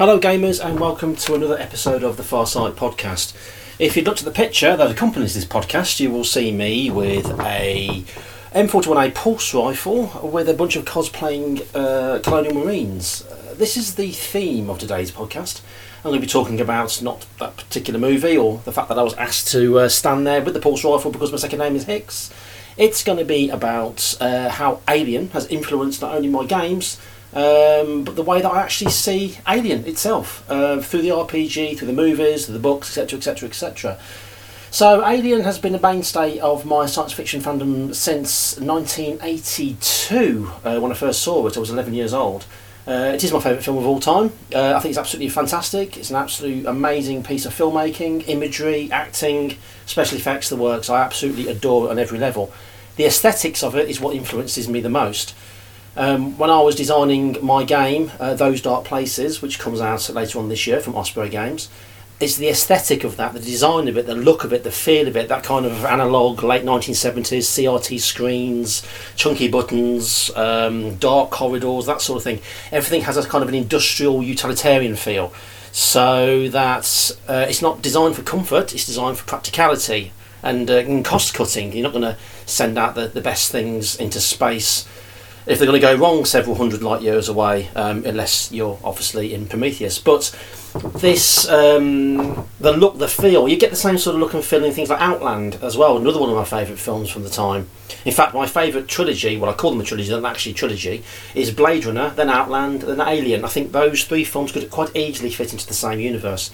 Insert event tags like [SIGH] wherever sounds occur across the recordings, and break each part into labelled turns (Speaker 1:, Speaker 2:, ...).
Speaker 1: Hello, gamers, and welcome to another episode of the Farsight podcast. If you looked at the picture that accompanies this podcast, you will see me with a M41A pulse rifle with a bunch of cosplaying uh, Colonial Marines. Uh, this is the theme of today's podcast. I'm going to be talking about not that particular movie or the fact that I was asked to uh, stand there with the pulse rifle because my second name is Hicks. It's going to be about uh, how Alien has influenced not only my games um, but the way that I actually see Alien itself uh, through the RPG, through the movies, through the books, etc., etc., etc. So, Alien has been a mainstay of my science fiction fandom since 1982 uh, when I first saw it. I was 11 years old. Uh, it is my favourite film of all time. Uh, I think it's absolutely fantastic. It's an absolute amazing piece of filmmaking, imagery, acting, special effects, the works. I absolutely adore it on every level. The aesthetics of it is what influences me the most. Um, when I was designing my game, uh, Those Dark Places, which comes out later on this year from Osprey Games, it's the aesthetic of that, the design of it, the look of it, the feel of it, that kind of analog late 1970s CRT screens, chunky buttons, um, dark corridors, that sort of thing. Everything has a kind of an industrial utilitarian feel. So that uh, it's not designed for comfort, it's designed for practicality and, uh, and cost cutting. You're not going to send out the, the best things into space if they're going to go wrong several hundred light years away, um, unless you're obviously in Prometheus. But this, um, the look, the feel, you get the same sort of look and feel in things like Outland as well, another one of my favourite films from the time. In fact, my favourite trilogy, well, I call them a trilogy, they're not actually trilogy, is Blade Runner, then Outland, then Alien. I think those three films could quite easily fit into the same universe.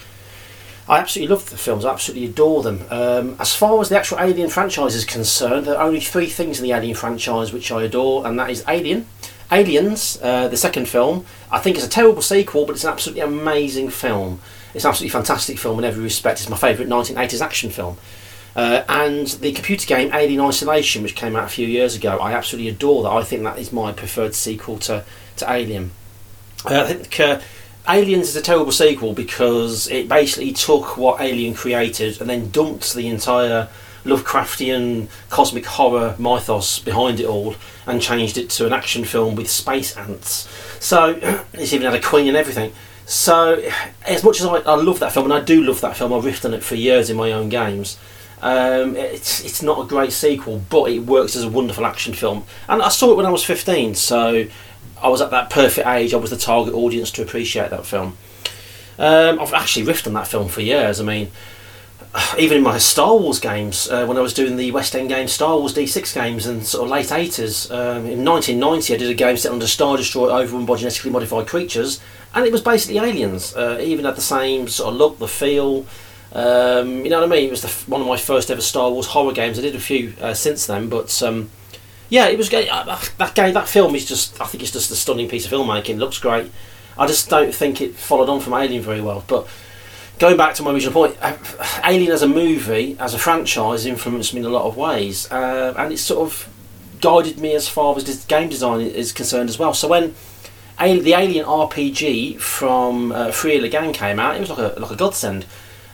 Speaker 1: I absolutely love the films. I absolutely adore them. Um, as far as the actual Alien franchise is concerned, there are only three things in the Alien franchise which I adore, and that is Alien, Aliens, uh, the second film. I think it's a terrible sequel, but it's an absolutely amazing film. It's an absolutely fantastic film in every respect. It's my favourite 1980s action film. Uh, and the computer game Alien Isolation, which came out a few years ago, I absolutely adore that. I think that is my preferred sequel to, to Alien. Uh, I think uh, Aliens is a terrible sequel because it basically took what Alien created and then dumped the entire Lovecraftian cosmic horror mythos behind it all and changed it to an action film with space ants. So [CLEARS THROAT] it's even had a queen and everything. So as much as I, I love that film and I do love that film, I've riffed on it for years in my own games. Um, it's it's not a great sequel, but it works as a wonderful action film. And I saw it when I was 15, so I was at that perfect age. I was the target audience to appreciate that film. Um, I've actually riffed on that film for years. I mean, [SIGHS] even in my Star Wars games, uh, when I was doing the West End games, Star Wars D6 games, and sort of late 80s, um, in 1990, I did a game set under Star Destroyer overrun by genetically modified creatures, and it was basically aliens. Uh, even had the same sort of look, the feel. Um, you know what I mean? It was the, one of my first ever Star Wars horror games. I did a few uh, since then, but um, yeah, it was great. Uh, that game, that film is just, I think it's just a stunning piece of filmmaking. Looks great. I just don't think it followed on from Alien very well. But going back to my original point, uh, Alien as a movie, as a franchise, influenced me in a lot of ways, uh, and it sort of guided me as far as game design is concerned as well. So when the Alien RPG from uh, Fria Ligan came out, it was like a like a godsend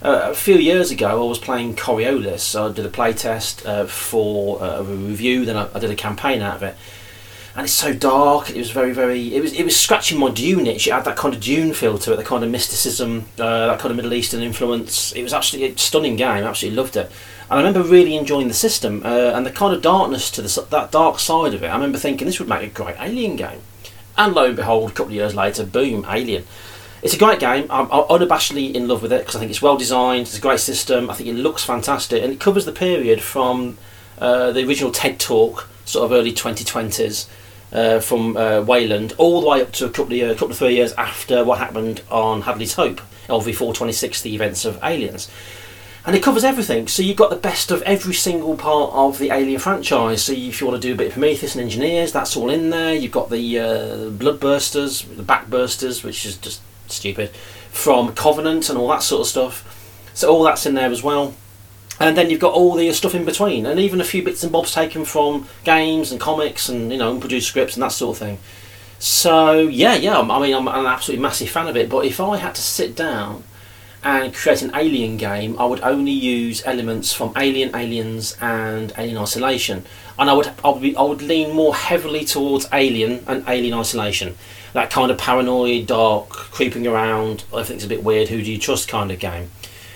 Speaker 1: uh, a few years ago, I was playing Coriolis. I did a playtest uh, for uh, a review. Then I, I, did a campaign out of it, and it's so dark. It was very, very. It was it was scratching my Dune itch. It had that kind of Dune feel to it, the kind of mysticism, uh, that kind of Middle Eastern influence. It was actually a stunning game. I absolutely loved it. And I remember really enjoying the system uh, and the kind of darkness to the, that dark side of it. I remember thinking this would make a great Alien game. And lo and behold, a couple of years later, boom, Alien. It's a great game. I'm, I'm unabashedly in love with it because I think it's well designed. It's a great system. I think it looks fantastic, and it covers the period from uh, the original TED Talk, sort of early 2020s, uh, from uh, Weyland, all the way up to a couple of years, couple of three years after what happened on Hadley's Hope, LV 426, the events of Aliens. And it covers everything. So you've got the best of every single part of the Alien franchise. So if you want to do a bit of Prometheus and Engineers, that's all in there. You've got the uh, Bloodbursters, the Backbursters, which is just stupid, from Covenant and all that sort of stuff. So all that's in there as well. And then you've got all the stuff in between, and even a few bits and bobs taken from games and comics and you know unproduced scripts and that sort of thing. So yeah, yeah. I mean, I'm an absolutely massive fan of it. But if I had to sit down and create an Alien game, I would only use elements from Alien, Aliens, and Alien Isolation, and I would I would, be, I would lean more heavily towards Alien and Alien Isolation. that kind of paranoid, dark, creeping around, everything's a bit weird, who do you trust kind of game.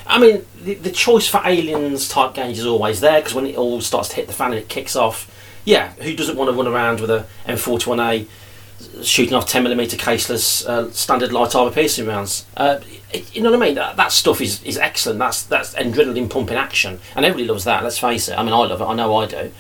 Speaker 1: I mean, the, the choice for aliens type games is always there because when it all starts to hit the fan and it kicks off, yeah, who doesn't want to run around with a M41A shooting off 10mm caseless uh, standard light armor piercing rounds? Uh, it, you know what I mean? That, that stuff is, is excellent. That's that's adrenaline pumping action, and everybody loves that. Let's face it. I mean, I love it. I know I do.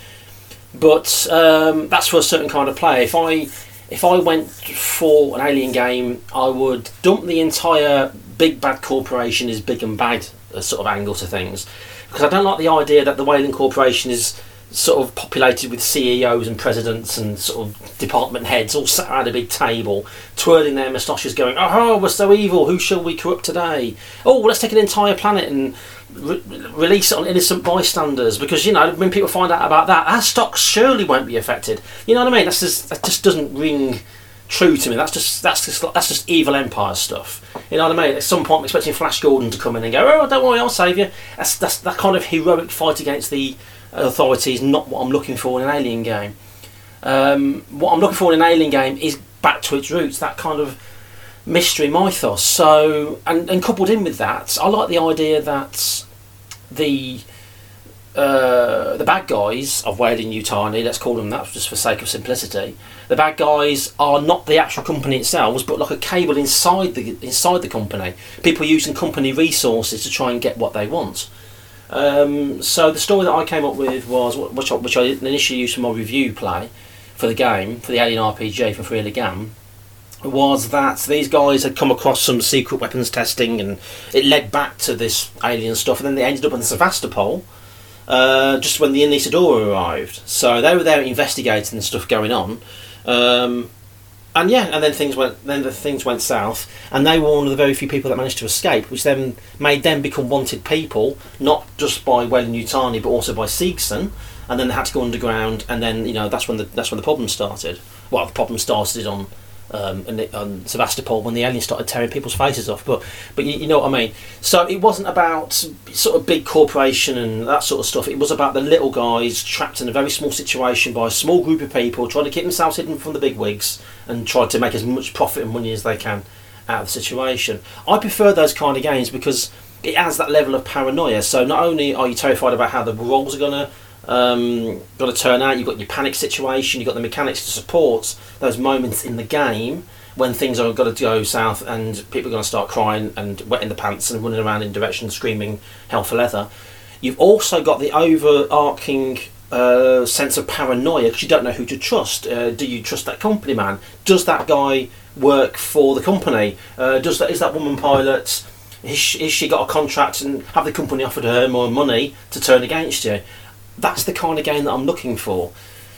Speaker 1: But um, that's for a certain kind of player. If I if I went for an alien game, I would dump the entire big bad corporation is big and bad uh, sort of angle to things because I don't like the idea that the Weyland Corporation is sort of populated with CEOs and presidents and sort of department heads all sat around a big table, twirling their moustaches, going, "Oh, we're so evil! Who shall we corrupt today? Oh, let's take an entire planet and re- release it on innocent bystanders." Because you know, when people find out about that, our stocks surely won't be affected. You know what I mean? That's just that just doesn't ring true to me. That's just that's just that's just evil empire stuff. You know what I mean? At some point, I'm expecting Flash Gordon to come in and go, "Oh, don't worry, I'll save you." That's that's that kind of heroic fight against the authority is not what I'm looking for in an alien game. Um, what I'm looking for in an alien game is back to its roots, that kind of mystery mythos. So, and, and coupled in with that, I like the idea that the uh, the bad guys of Weyland-Yutani, let's call them that just for sake of simplicity, the bad guys are not the actual company itself, but like a cable inside the inside the company. People using company resources to try and get what they want. Um, so the story that I came up with was which I, which I initially used for my review play for the game for the Alien RPG for Fria Ligan was that these guys had come across some secret weapons testing and it led back to this alien stuff and then they ended up in Sevastopol uh, just when the Anesidora arrived. So they were there investigating the stuff going on. Um, and yeah, and then things went. Then the things went south, and they were one of the very few people that managed to escape, which then made them become wanted people, not just by Weyland-Yutani, but also by Seegson, And then they had to go underground, and then you know that's when the that's when the problem started. Well, the problem started on um, and on Sevastopol when the aliens started tearing people's faces off. But but you, you, know what I mean. So it wasn't about sort of big corporation and that sort of stuff. It was about the little guys trapped in a very small situation by a small group of people trying to keep themselves hidden from the big wigs and try to make as much profit and money as they can out of the situation. I prefer those kind of games because it adds that level of paranoia. So not only are you terrified about how the rolls are going to um, got to turn out. You've got your panic situation. You've got the mechanics to support those moments in the game when things are going to go south and people are going to start crying and wetting the pants and running around in directions screaming hell for leather. You've also got the overarching uh, sense of paranoia because you don't know who to trust. Uh, do you trust that company man? Does that guy work for the company? Uh, does that is that woman pilot? Is she, is she got a contract and have the company offered her more money to turn against you? That's the kind of game that I'm looking for.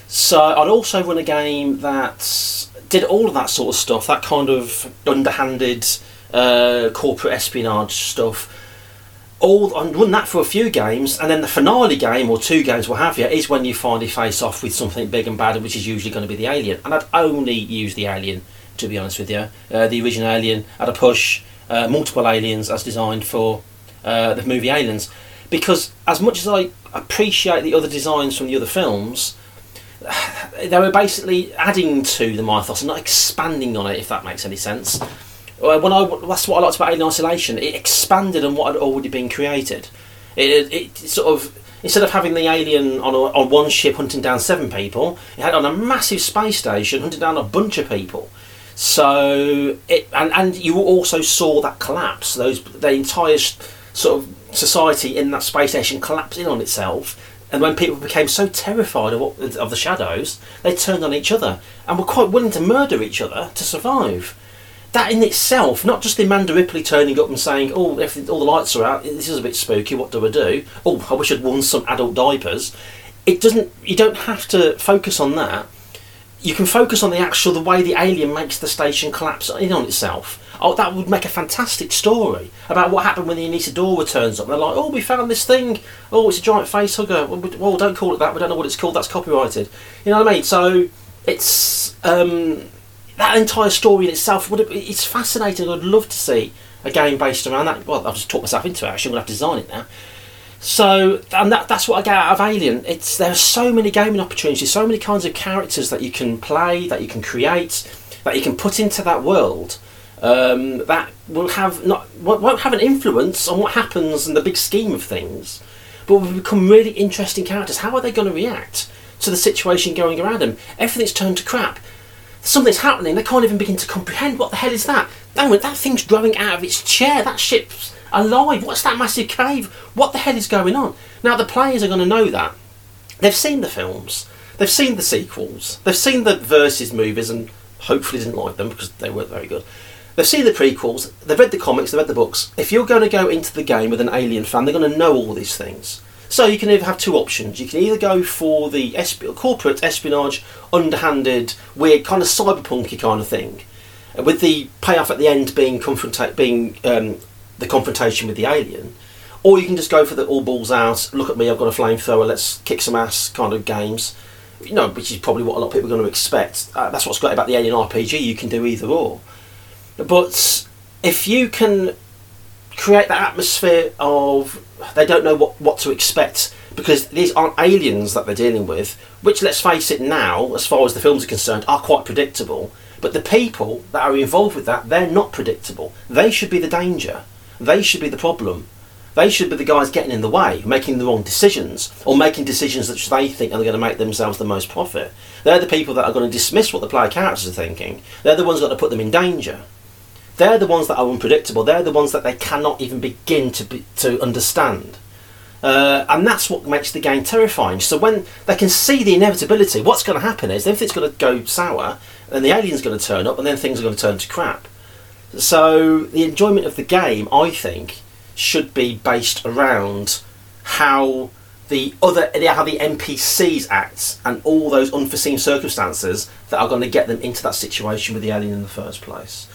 Speaker 1: So I'd also run a game that did all of that sort of stuff, that kind of underhanded uh, corporate espionage stuff. All I'd run that for a few games, and then the finale game or two games, what have you, is when you finally face off with something big and bad, which is usually going to be the alien. And I'd only use the alien, to be honest with you. Uh, the original alien at a push, uh, multiple aliens as designed for uh, the movie Aliens because as much as I appreciate the other designs from the other films, [SIGHS] they were basically adding to the mythos and not expanding on it. If that makes any sense. Uh, when I that's what I liked about Alien Isolation. It expanded on what had already been created. It, it, sort of instead of having the alien on a, on one ship hunting down seven people, it had on a massive space station hunting down a bunch of people. So it and and you also saw that collapse. Those the entire sort of society in that space station collapsed in on itself. And when people became so terrified of, what, of the shadows, they turned on each other and were quite willing to murder each other to survive. That in itself, not just the Amanda Ripley turning up and saying, "Oh, if all the lights are out, this is a bit spooky. What do I do? Oh, I wish I'd worn some adult diapers." It doesn't. You don't have to focus on that. You can focus on the actual the way the alien makes the station collapse in on itself Oh, that would make a fantastic story about what happened when the Anesidora turns up. And They're like, oh, we found this thing. Oh, it's a giant face hugger. Well, don't call it that. We don't know what it's called. That's copyrighted. You know what I mean? So it's um, that entire story in itself. Would it's fascinating. I'd love to see a game based around that. Well, I've just talked myself into it. Actually, I'm gonna have to design it now. So, and that, that's what I get out of Alien. It's there are so many gaming opportunities, so many kinds of characters that you can play, that you can create that you can put into that world um, that will have not won't have an influence on what happens in the big scheme of things, but will become really interesting characters. How are they going to react to the situation going around them? Everything's turned to crap. Something's happening. They can't even begin to comprehend what the hell is that. It, that thing's growing out of its chair. That ship's alive. What's that massive cave? What the hell is going on? Now the players are going to know that. They've seen the films. They've seen the sequels. They've seen the versus movies and hopefully didn't like them because they weren't very good. They've seen the prequels, they've read the comics, they've read the books. If you're going to go into the game with an Alien fan, they're going to know all these things. So you can either have two options. You can either go for the esp- corporate espionage, underhanded, weird, kind of cyberpunky kind of thing, with the payoff at the end being confronta- being um, the confrontation with the alien, or you can just go for the all balls out. Look at me, I've got a flamethrower. Let's kick some ass kind of games. You know, which is probably what a lot of people are going to expect. Uh, that's what's great about the Alien RPG. You can do either or. But if you can create that atmosphere of they don't know what, what to expect because these aren't aliens that they're dealing with, which let's face it now, as far as the films are concerned, are quite predictable. But the people that are involved with that, they're not predictable. They should be the danger. They should be the problem. They should be the guys getting in the way, making the wrong decisions, or making decisions that they think are going to make themselves the most profit. They're the people that are going to dismiss what the player characters are thinking. They're the ones that are going to put them in danger. They're the ones that are unpredictable. They're the ones that they cannot even begin to be, to understand. Uh, and that's what makes the game terrifying. So when they can see the inevitability, what's going to happen is everything's going to go sour, and the alien's going to turn up, and then things are going to turn to crap. So the enjoyment of the game, I think, should be based around how the other how the NPCs act and all those unforeseen circumstances that are going to get them into that situation with the alien in the first place.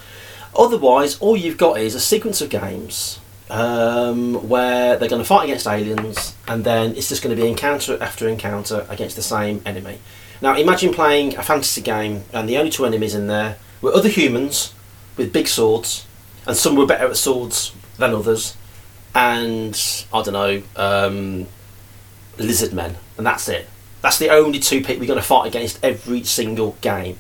Speaker 1: Otherwise, all you've got is a sequence of games um, where they're going to fight against aliens, and then it's just going to be encounter after encounter against the same enemy. Now, imagine playing a fantasy game, and the only two enemies in there were other humans with big swords, and some were better at swords than others, and I don't know, um, lizard men, and that's it. That's the only two people you're going to fight against every single game.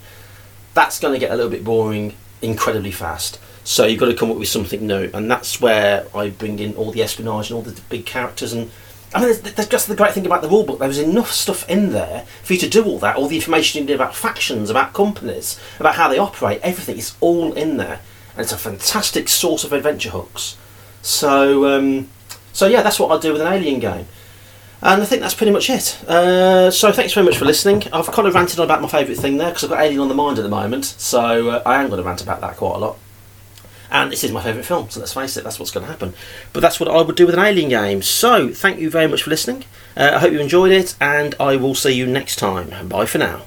Speaker 1: That's going to get a little bit boring incredibly fast. So you've got to come up with something new, and that's where I bring in all the espionage and all the big characters. And I mean, that's just the great thing about the rulebook. There was enough stuff in there for you to do all that. All the information you need about factions, about companies, about how they operate, everything is all in there, and it's a fantastic source of adventure hooks. So, um, so yeah, that's what I do with an alien game. And I think that's pretty much it. Uh, so thanks very much for listening. I've kind of ranted on about my favourite thing there because I've got Alien on the mind at the moment, so uh, I am going to rant about that quite a lot. And this is my favourite film, so let's face it, that's what's going to happen. But that's what I would do with an Alien game. So thank you very much for listening. Uh, I hope you enjoyed it, and I will see you next time. Bye for now.